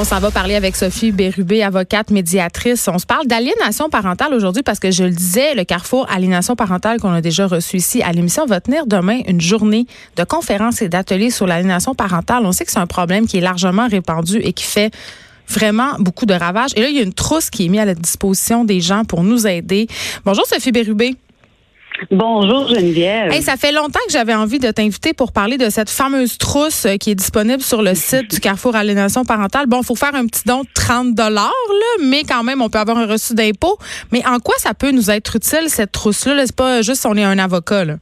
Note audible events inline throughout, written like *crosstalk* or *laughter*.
On s'en va parler avec Sophie Bérubé, avocate médiatrice. On se parle d'aliénation parentale aujourd'hui parce que je le disais, le carrefour aliénation parentale qu'on a déjà reçu ici à l'émission va tenir demain une journée de conférences et d'ateliers sur l'aliénation parentale. On sait que c'est un problème qui est largement répandu et qui fait vraiment beaucoup de ravages. Et là, il y a une trousse qui est mise à la disposition des gens pour nous aider. Bonjour Sophie Bérubé. Bonjour Geneviève. Ça fait longtemps que j'avais envie de t'inviter pour parler de cette fameuse trousse euh, qui est disponible sur le site du Carrefour Aliénation Parentale. Bon, il faut faire un petit don de 30 dollars, mais quand même, on peut avoir un reçu d'impôt. Mais en quoi ça peut nous être utile, cette trousse-là? C'est pas juste on est un avocat. Là.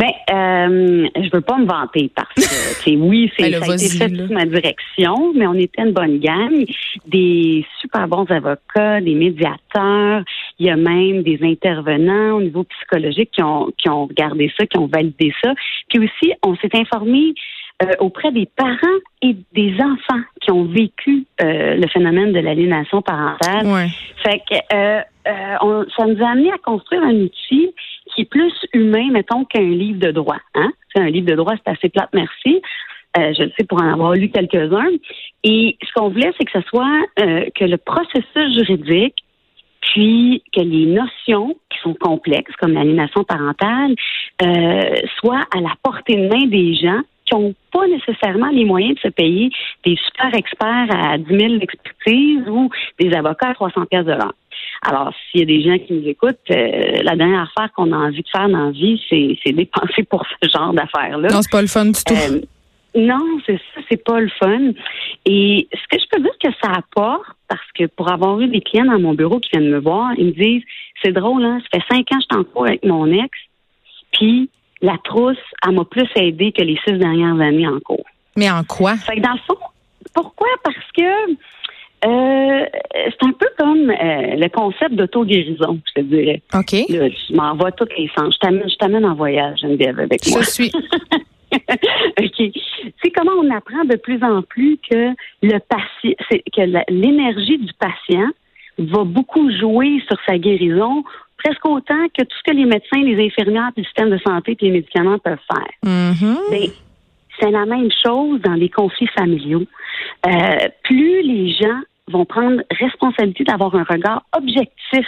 Ben, euh, je veux pas me vanter parce que, oui, *laughs* c'est ben, ça a été fait sous ma direction, mais on était une bonne gang, des super bons avocats, des médiateurs, il y a même des intervenants au niveau psychologique qui ont qui ont regardé ça, qui ont validé ça. Puis aussi, on s'est informé euh, auprès des parents et des enfants qui ont vécu euh, le phénomène de l'aliénation parentale. Ouais. Fait que euh, on, ça nous a amené à construire un outil qui est plus humain, mettons, qu'un livre de droit. Hein? Un livre de droit, c'est assez plate, merci. Euh, je le sais pour en avoir lu quelques-uns. Et ce qu'on voulait, c'est que ce soit euh, que le processus juridique, puis que les notions qui sont complexes, comme l'aliénation parentale, euh, soient à la portée de main des gens qui n'ont pas nécessairement les moyens de se payer des super experts à 10 000 expertises ou des avocats à 300 pièces de l'heure. Alors, s'il y a des gens qui nous écoutent, euh, la dernière affaire qu'on a envie de faire dans la vie, c'est dépenser pour ce genre d'affaires-là. Non, c'est pas le fun du tout. Euh, non, c'est ça, c'est pas le fun. Et ce que je peux dire que ça apporte, parce que pour avoir eu des clients dans mon bureau qui viennent me voir, ils me disent, c'est drôle, hein, ça fait cinq ans que je suis en cours avec mon ex, puis la trousse, elle m'a plus aidé que les six dernières années en cours. Mais en quoi? Fait que dans le fond, pourquoi? Parce que euh, c'est un peu comme euh, le concept d'auto-guérison, je te dirais. OK. Là, je m'envoie toutes les sens. Je t'amène, en voyage, Geneviève, avec moi. Je suis. *laughs* OK. C'est comment on apprend de plus en plus que le patient, que l'énergie du patient va beaucoup jouer sur sa guérison, presque autant que tout ce que les médecins, les infirmières, le système de santé et les médicaments peuvent faire. Mm-hmm. Ben, c'est la même chose dans les conflits familiaux. Euh, plus les gens vont prendre responsabilité d'avoir un regard objectif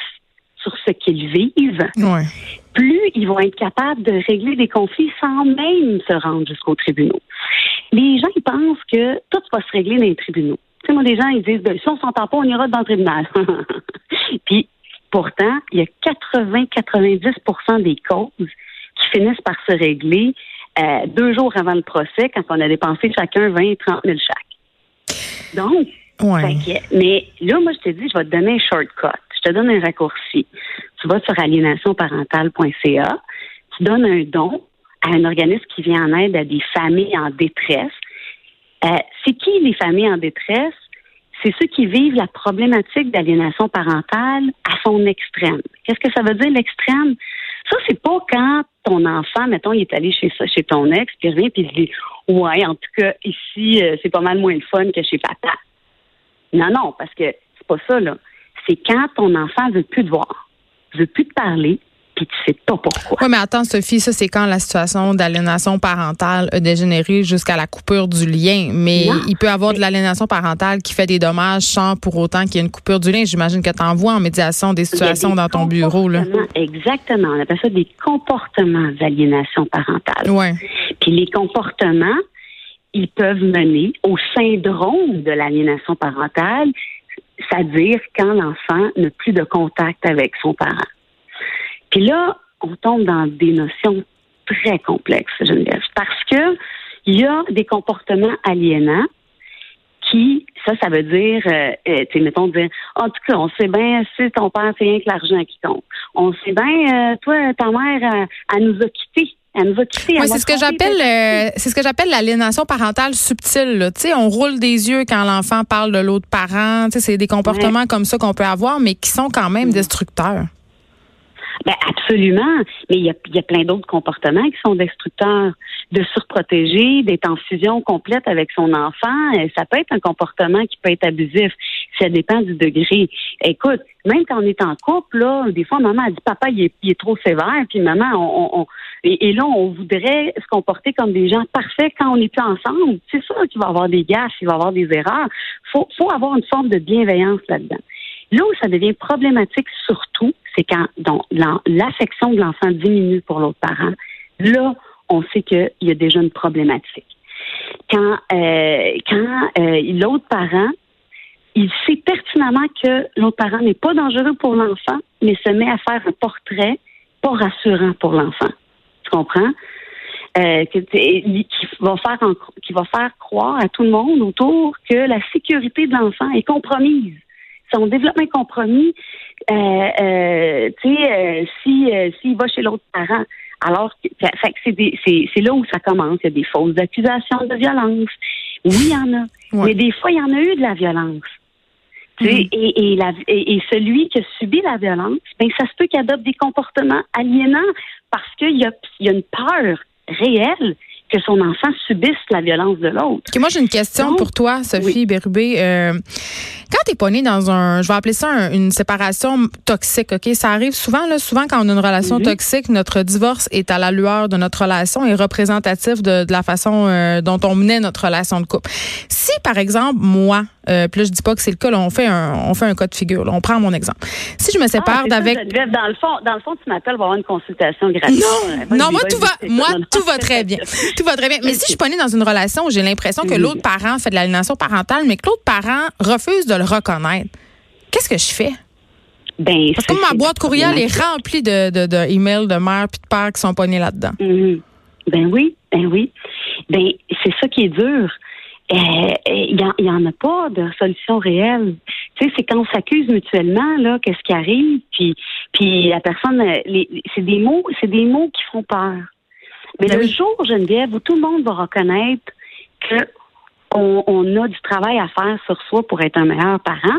sur ce qu'ils vivent, plus ils vont être capables de régler des conflits sans même se rendre jusqu'aux tribunaux. Les gens, ils pensent que tout va se régler dans les tribunaux. Tu sais, moi, des gens, ils disent, ben, si on s'entend pas, on ira dans le tribunal. *laughs* Puis, pourtant, il y a 80-90% des causes qui finissent par se régler euh, deux jours avant le procès quand on a dépensé chacun 20 30 000 chaque. Donc, mais là, moi, je te dis, je vais te donner un shortcut. Je te donne un raccourci. Tu vas sur aliénationparentale.ca, tu donnes un don à un organisme qui vient en aide à des familles en détresse. Euh, c'est qui les familles en détresse? C'est ceux qui vivent la problématique d'aliénation parentale à son extrême. Qu'est-ce que ça veut dire l'extrême? Ça, c'est pas quand ton enfant, mettons, il est allé chez chez ton ex, puis revient, puis il dit Ouais, en tout cas, ici, euh, c'est pas mal moins le fun que chez papa. Non, non, parce que c'est pas ça, là. C'est quand ton enfant veut plus te voir, veut plus te parler, puis tu sais pas pourquoi. Oui, mais attends, Sophie, ça, c'est quand la situation d'aliénation parentale a dégénéré jusqu'à la coupure du lien. Mais il peut y avoir de l'aliénation parentale qui fait des dommages sans pour autant qu'il y ait une coupure du lien. J'imagine que tu envoies en médiation des situations dans ton bureau. Là. Exactement. On appelle ça des comportements d'aliénation parentale. Oui. Puis les comportements, ils peuvent mener au syndrome de l'aliénation parentale, c'est-à-dire quand l'enfant n'a plus de contact avec son parent. Puis là, on tombe dans des notions très complexes, Geneviève, parce que il y a des comportements aliénants qui, ça, ça veut dire, euh, euh tu mettons, dire, en tout cas, on sait bien, si ton père, c'est rien que l'argent qui compte. On sait bien, euh, toi, ta mère, euh, elle nous a quittés. Elle nous a quittés. Oui, c'est ce que j'appelle, c'est ce que j'appelle l'aliénation parentale subtile. Tu sais, on roule des yeux quand l'enfant parle de l'autre parent. Tu sais, c'est des comportements comme ça qu'on peut avoir, mais qui sont quand même mm. destructeurs. Ben absolument, mais il y a, y a plein d'autres comportements qui sont destructeurs. De surprotéger, d'être en fusion complète avec son enfant, euh, ça peut être un comportement qui peut être abusif. Ça dépend du degré. Écoute, même quand on est en couple, là, des fois, maman a dit papa, il est, trop sévère, puis maman, on, et, là, on voudrait se comporter comme des gens parfaits quand on n'est plus ensemble. C'est sûr qu'il va y avoir des gaffes, il va y avoir des erreurs. Faut, faut avoir une forme de bienveillance là-dedans. Là où ça devient problématique surtout, c'est quand l'affection de l'enfant diminue pour l'autre parent. Là, on sait qu'il y a déjà une problématique. Quand, euh, quand euh, l'autre parent, il sait pertinemment que l'autre parent n'est pas dangereux pour l'enfant, mais se met à faire un portrait pas rassurant pour l'enfant. Tu comprends? Euh, qui, va faire qui va faire croire à tout le monde autour que la sécurité de l'enfant est compromise son développement compromis, euh, euh, tu sais, euh, si s'il va chez l'autre parent. Alors, c'est là où ça commence. Il y a des fausses accusations de violence. Oui, il y en a. Mais des fois, il y en a eu de la violence. Mm-hmm. et, et, et, celui qui a subi la violence, ben, ça se peut qu'il adopte des comportements aliénants parce qu'il y a, il y a une peur réelle que son enfant subisse la violence de l'autre. moi, j'ai une question pour toi, Sophie Bérubé. Euh, quand tu es pas dans un, je vais appeler ça une séparation toxique, OK? Ça arrive souvent, là, souvent quand on a une relation toxique, notre divorce est à la lueur de notre relation et représentatif de, la façon euh, dont on menait notre relation de couple. Si, par exemple, moi, euh, puis là, je dis pas que c'est le cas. Là, on fait un, on fait un cas de figure. Là. On prend mon exemple. Si je me sépare ah, d'avec, dans le fond, dans le fond, tu m'appelles pour avoir une consultation gratuite. Non, *laughs* non, moi tout va, moi tout va très bien, tout va très bien. Mais si je suis pas née dans une relation où j'ai l'impression que l'autre parent fait de l'aliénation parentale, mais que l'autre parent refuse de le reconnaître, qu'est-ce que je fais? Ben, Parce que ma boîte courriel est remplie de, de, de emails de mères puis de pères qui sont pas nés là-dedans. Mm-hmm. Ben oui, ben oui. Ben, c'est ça qui est dur. Euh, il n'y en, a pas de solution réelle. Tu sais, c'est quand on s'accuse mutuellement, là, qu'est-ce qui arrive, puis, puis la personne, euh, c'est des mots, c'est des mots qui font peur. Mais ben le jour, Geneviève, où tout le monde va reconnaître que on, a du travail à faire sur soi pour être un meilleur parent,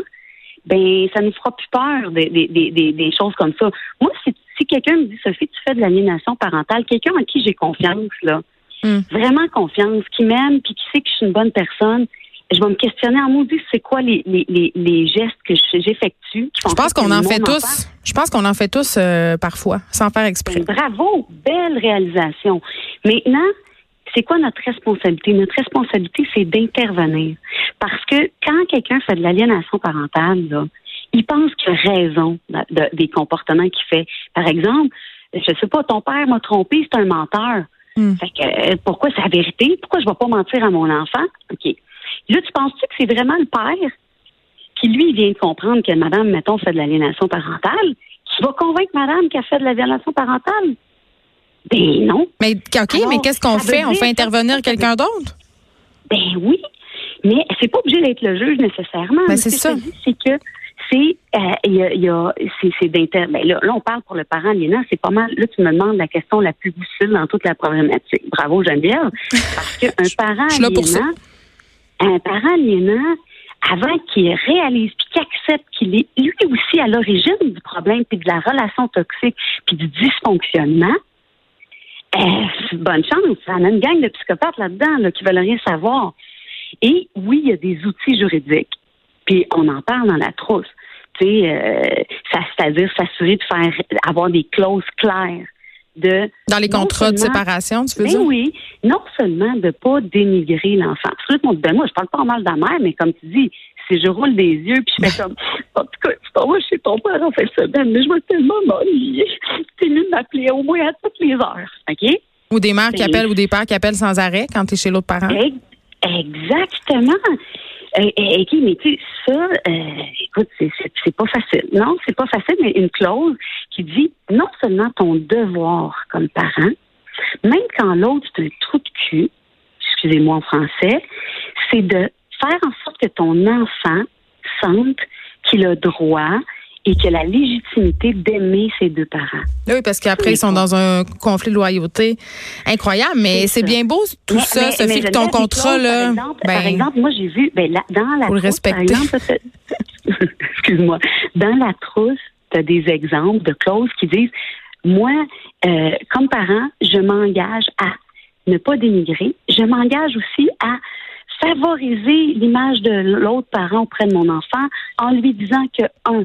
ben ça ne fera plus peur des, des, des, des choses comme ça. Moi, si, si quelqu'un me dit Sophie, tu fais de l'aliénation parentale, quelqu'un en qui j'ai confiance, là, Hmm. Vraiment confiance, qui m'aime, puis qui sait que je suis une bonne personne. Je vais me questionner en maudit, c'est quoi les, les, les, gestes que j'effectue. Je pense qu'on en fait tous. Je pense qu'on en fait tous euh, parfois, sans faire exprès. Bravo, belle réalisation. Maintenant, c'est quoi notre responsabilité? Notre responsabilité, c'est d'intervenir. Parce que quand quelqu'un fait de l'aliénation parentale, là, il pense qu'il a raison des comportements qu'il fait. Par exemple, je sais pas, ton père m'a trompé, c'est un menteur. Hmm. Fait que, euh, pourquoi c'est la vérité? Pourquoi je ne vais pas mentir à mon enfant? OK. Là, tu penses-tu que c'est vraiment le père qui, lui, vient de comprendre que madame, mettons, fait de l'aliénation parentale, qui va convaincre madame qu'elle fait de l'aliénation parentale? Ben non. Mais OK, mais qu'est-ce qu'on fait? On fait intervenir quelqu'un d'autre? Ben oui. Mais c'est pas obligé d'être le juge nécessairement. Ben c'est ça. C'est que c'est il euh, y a, c'est d'inter ben là, on parle pour le parent aliénant, c'est pas mal là tu me demandes la question la plus difficile dans toute la problématique. Bravo Geneviève parce qu'un parent aliénant un parent aliénant avant qu'il réalise puis qu'il accepte qu'il est lui aussi à l'origine du problème puis de la relation toxique puis du dysfonctionnement euh, bonne chance, ça a une gang de psychopathes là-dedans là, qui veulent rien savoir. Et oui, il y a des outils juridiques. Puis on en parle dans la trousse. Tu sais, euh, c'est-à-dire s'assurer de faire avoir des clauses claires. De, dans les contrats de séparation, tu veux dire? Oui, non seulement de ne pas dénigrer l'enfant. ben moi, je parle pas mal de la mère, mais comme tu dis, si je roule des yeux puis je fais comme en tout cas, tu t'en vas chez ton père en fin de semaine, mais je vais tellement m'ennuyer. *laughs* C'est mieux de m'appeler au moins à toutes les heures. OK? Ou des mères qui appellent ou des pères qui appellent sans arrêt quand tu es chez l'autre parent. Exactement. Et, mais tu sais, ça, euh, écoute, c'est pas facile. Non, c'est pas facile, mais une clause qui dit non seulement ton devoir comme parent, même quand l'autre c'est un trou de cul, excusez-moi en français, c'est de faire en sorte que ton enfant sente qu'il a droit et qu'il a la légitimité d'aimer ses deux parents. Oui, parce qu'après, ils sont dans un conflit de loyauté incroyable, mais c'est bien beau tout ça, fait que ton contrat, là. Par ben, exemple, moi, j'ai vu, ben, dans la trousse, par exemple, *laughs* excuse-moi, dans la trousse, tu as des exemples de clauses qui disent, moi, euh, comme parent, je m'engage à ne pas dénigrer, je m'engage aussi à favoriser l'image de l'autre parent auprès de mon enfant en lui disant que, un,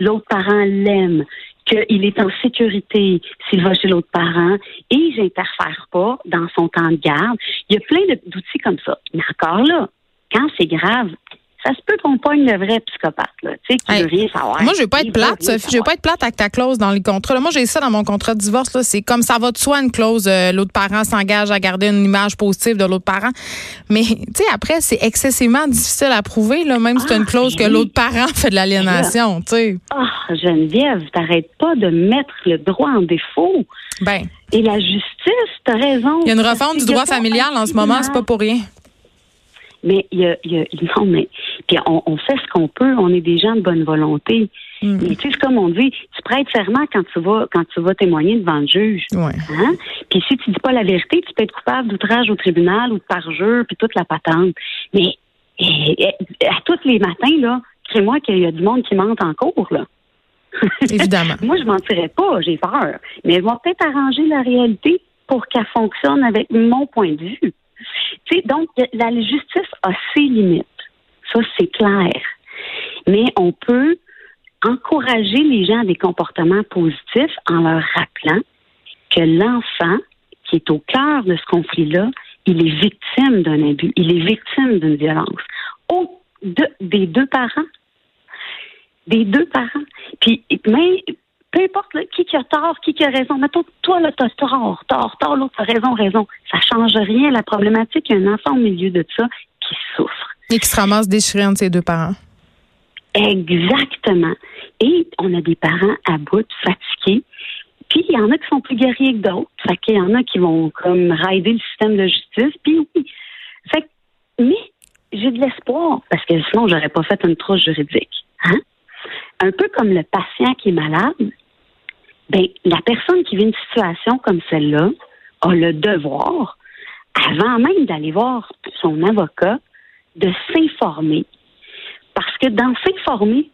l'autre parent l'aime, qu'il est en sécurité s'il va chez l'autre parent et j'interfère pas dans son temps de garde. Il y a plein d'outils comme ça. Mais encore là, quand c'est grave, ça se peut qu'on pogne le vrai psychopathe, là, tu sais, qui veut rien savoir. Moi, je vais pas être plate, Sophie. Je vais pas être plate avec ta clause dans les contrats. moi, j'ai ça dans mon contrat de divorce, là. C'est comme ça va de soi une clause. Euh, l'autre parent s'engage à garder une image positive de l'autre parent. Mais, tu sais, après, c'est excessivement difficile à prouver, là, même si c'est une ah, clause que l'autre parent *laughs* fait de l'aliénation, tu sais. Ah, Geneviève, t'arrêtes pas de mettre le droit en défaut. Ben. Et la justice, t'as raison. Il y a une refonte du droit familial en ce moment, c'est pas pour rien. Mais il y a, il y a non, mais puis on, on fait ce qu'on peut. On est des gens de bonne volonté. Mm. Mais tu sais, comme on dit, tu prêtes serment quand tu vas quand tu vas témoigner devant le juge. Ouais. Hein? Puis si tu dis pas la vérité, tu peux être coupable d'outrage au tribunal ou de parjure puis toute la patente. Mais à tous les matins là, crée-moi qu'il y a du monde qui mente en cours là. *laughs* Évidemment. Moi, je mentirais pas, j'ai peur. Mais ils vont peut-être arranger la réalité pour qu'elle fonctionne avec mon point de vue donc, la justice a ses limites. Ça, c'est clair. Mais on peut encourager les gens à des comportements positifs en leur rappelant que l'enfant qui est au cœur de ce conflit-là, il est victime d'un abus, il est victime d'une violence. Des deux parents. Des deux parents. Puis, mais peu importe qui, qui a tort, qui, qui a raison. Mettons, toi, là, t'as tort, tort, tort, l'autre a raison, raison. Ça change rien. La problématique, il y a un enfant au milieu de ça qui souffre. Et qui se ramasse déchiré entre ses deux parents. Exactement. Et on a des parents à bout, fatigués. Puis il y en a qui sont plus guerriers que d'autres. Fait qu'il y en a qui vont comme raider le système de justice. Puis oui. Fait mais j'ai de l'espoir parce que sinon j'aurais pas fait une trousse juridique. Hein? Un peu comme le patient qui est malade, ben, la personne qui vit une situation comme celle-là a le devoir, avant même d'aller voir son avocat, de s'informer. Parce que dans s'informer,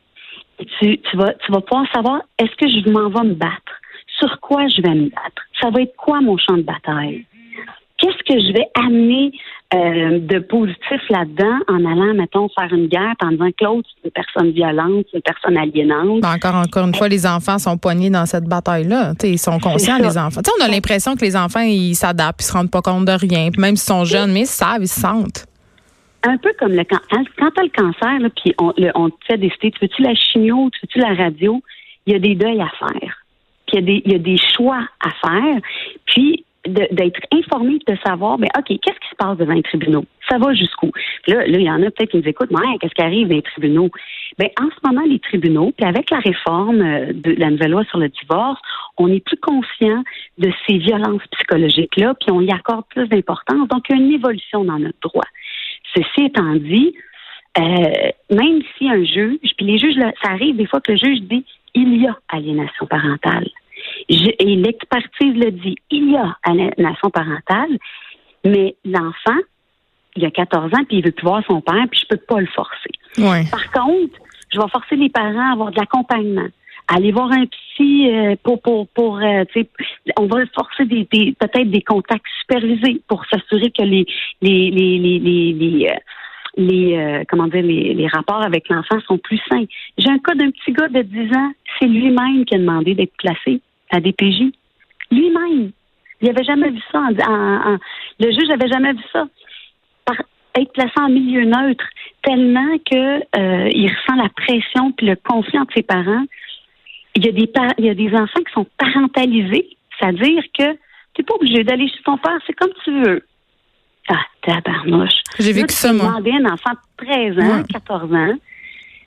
tu, vas, tu vas pouvoir savoir est-ce que je m'en vais me battre? Sur quoi je vais me battre? Ça va être quoi mon champ de bataille? Qu'est-ce que je vais amener euh, de positif là-dedans en allant, mettons, faire une guerre en disant que l'autre, c'est une personne violente, c'est une personne aliénante? Ben, encore, encore une fois, les enfants sont poignés dans cette bataille-là. ils sont conscients, les enfants. on a l'impression que les enfants, ils s'adaptent, ils se rendent pas compte de rien, même s'ils sont jeunes, mais ils savent, ils se sentent. Un peu comme le quand, quand tu as le cancer, là, puis on, on, te fait décider, tu veux-tu la chimio, tu veux-tu la radio? Il y a des deuils à faire. Puis il y, a des, il y a des choix à faire. Puis d'être informé, de savoir, ben OK, qu'est-ce qui se passe devant les tribunaux? Ça va jusqu'où? Là, là, il y en a peut-être qui nous écoutent, mais qu'est-ce qui arrive dans les tribunaux? Ben, en ce moment, les tribunaux, puis avec la réforme euh, de la nouvelle loi sur le divorce, on est plus conscient de ces violences psychologiques-là, puis on y accorde plus d'importance. Donc, il y a une évolution dans notre droit. Ceci étant dit, euh, même si un juge, puis les juges, ça arrive des fois que le juge dit il y a aliénation parentale et l'expertise le dit, il y a aliénation parentale, mais l'enfant, il a 14 ans, puis il veut plus voir son père, puis je peux pas le forcer. Par contre, je vais forcer les parents à avoir de l'accompagnement aller voir un psy euh, pour pour pour euh, on va forcer des, peut-être des contacts supervisés pour s'assurer que les les les les les, les, euh, comment dire les, les rapports avec l'enfant sont plus sains. J'ai un cas d'un petit gars de 10 ans, c'est lui-même qui a demandé d'être placé à DPJ. Lui-même. Il n'avait jamais vu ça. le juge n'avait jamais vu ça. Par, être placé en milieu neutre, tellement que euh, il ressent la pression puis le conflit entre ses parents. Il y a des il y a des enfants qui sont parentalisés, c'est-à-dire que tu n'es pas obligé d'aller chez ton père, c'est comme tu veux. Ah, tabarnouche. J'ai vécu ça, moi. demandé à un enfant de 13 ans, 14 ans,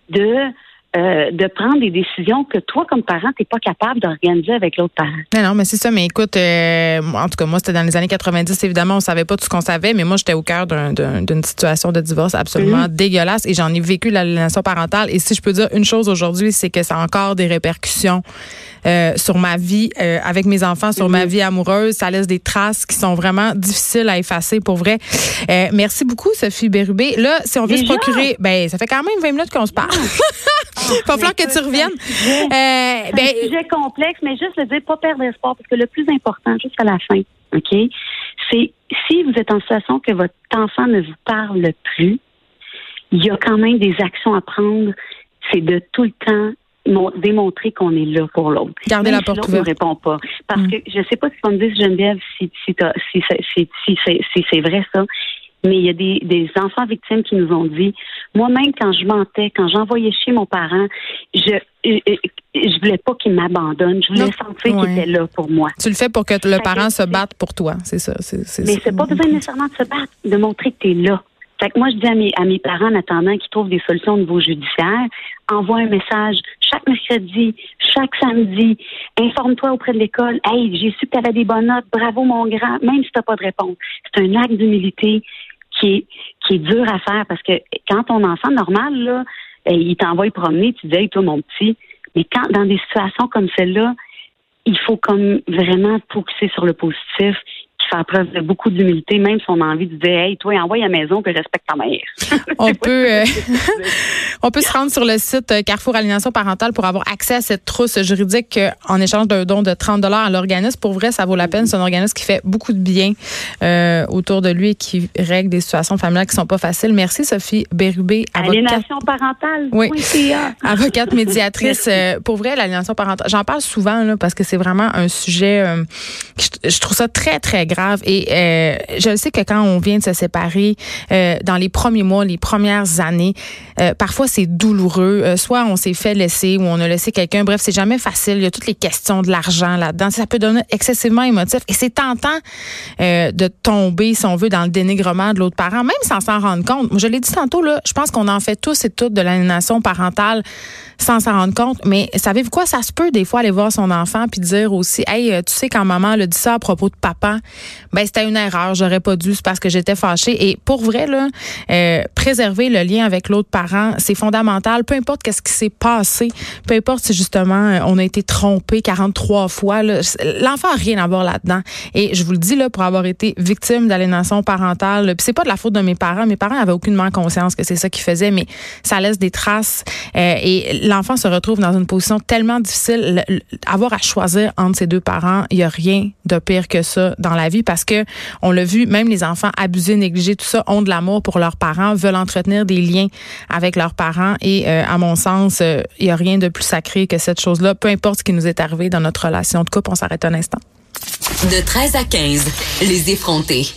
de euh, de prendre des décisions que toi, comme parent, tu n'es pas capable d'organiser avec l'autre parent. Non, non, mais c'est ça. Mais écoute, euh, en tout cas, moi, c'était dans les années 90. Évidemment, on savait pas tout ce qu'on savait, mais moi, j'étais au cœur d'une situation de divorce absolument mhm. dégueulasse et j'en ai vécu l'aliénation parentale. Et si je peux dire une chose aujourd'hui, c'est que ça a encore des répercussions euh, sur ma vie avec mes enfants, sur ma mhm. vie amoureuse. Ça laisse des traces qui sont vraiment difficiles à effacer pour vrai. merci beaucoup, Sophie Bérubé. Là, si on veut se procurer, ben, ça fait quand même 20 minutes qu'on se parle. *laughs* *laughs* Il va falloir que tu reviennes. Euh, ben, un sujet complexe, mais juste le dire, pas perdre espoir, parce que le plus important, jusqu'à la fin, OK, c'est si vous êtes en situation que votre enfant ne vous parle plus, il y a quand même des actions à prendre. C'est de tout le temps démontrer qu'on est là pour l'autre. Garder la porte ouverte. ne répond pas. Parce mm. que je ne sais pas si on me dit Geneviève si, si c'est vrai ça, mais il y a des, des enfants victimes qui nous ont dit, moi-même quand je mentais, quand j'envoyais chez mon parent, je je, je voulais pas qu'il m'abandonne, je voulais sentir qu'il était là pour moi. Tu le fais pour que le parent se batte pour toi, c'est ça. C'est, mais c'est pas besoin nécessairement de se battre, de montrer que tu es là. Fait que moi, je dis à mes, à mes parents, en attendant qu'ils trouvent des solutions au niveau judiciaire, envoie un message chaque mercredi, chaque samedi, informe-toi auprès de l'école. Hey, j'ai su que tu avais des bonnes notes, bravo mon grand, même si tu n'as pas de réponse. C'est un acte d'humilité qui est, qui est dur à faire parce que quand ton enfant normal, là, il t'envoie promener, tu dis, hey, toi, mon petit, mais quand, dans des situations comme celle-là, il faut comme vraiment focuser sur le positif faire preuve de beaucoup d'humilité, même si on a envie de dire, hey, toi, envoie à la maison que je respecte ta mère. *laughs* on peut, euh, *laughs* on peut se rendre sur le site euh, Carrefour Alignation Parentale pour avoir accès à cette trousse juridique euh, en échange d'un don de 30 dollars à l'organisme. Pour vrai, ça vaut la peine. C'est un organisme qui fait beaucoup de bien autour de lui et qui règle des situations familiales qui sont pas faciles. Merci, Sophie Bérubé. Aliénation parentale. Oui. *laughs* avocate médiatrice. pour vrai, l'aliénation parentale, j'en parle souvent là, parce que c'est vraiment un sujet, je, je trouve ça très, très grave et euh, je sais que quand on vient de se séparer, euh, dans les premiers mois, les premières années, euh, parfois c'est douloureux. soit on s'est fait laisser ou on a laissé quelqu'un. Bref, c'est jamais facile. Il y a toutes les questions de l'argent là-dedans. Ça peut donner excessivement émotif. Et c'est tentant de tomber, si on veut, dans le dénigrement de l'autre parent, même sans s'en rendre compte. je l'ai dit tantôt, là, je pense qu'on en fait tous et toutes de l'aliénation parentale sans s'en rendre compte. Mais savez-vous quoi? Ça se peut des fois aller voir son enfant puis dire aussi, hey, tu sais quand maman a dit ça à propos de papa, ben c'était une erreur, j'aurais pas dû, c'est parce que j'étais fâchée. Et pour vrai là, euh, préserver le lien avec l'autre parent, c'est fondamental. Peu importe qu'est-ce qui s'est passé, peu importe si justement euh, on a été trompé 43 fois, l'enfant a rien à voir là-dedans. Et je vous le dis là, pour avoir été victime d'aliénation parentale, puis c'est pas de la faute de mes parents. Mes parents avaient aucunement conscience que c'est ça qu'ils faisaient, mais ça laisse des traces. Euh, et l'enfant se retrouve dans une position tellement difficile. avoir à choisir entre ses deux parents, il y a rien de pire que ça dans la vie parce que on l'a vu, même les enfants abusés, négligés, tout ça ont de l'amour pour leurs parents, veulent entretenir des liens avec leurs parents et euh, à mon sens, euh, il n'y a rien de plus sacré que cette chose-là. Peu importe ce qui nous est arrivé dans notre relation de couple, on s'arrête un instant. De 13 à 15, les effrontés.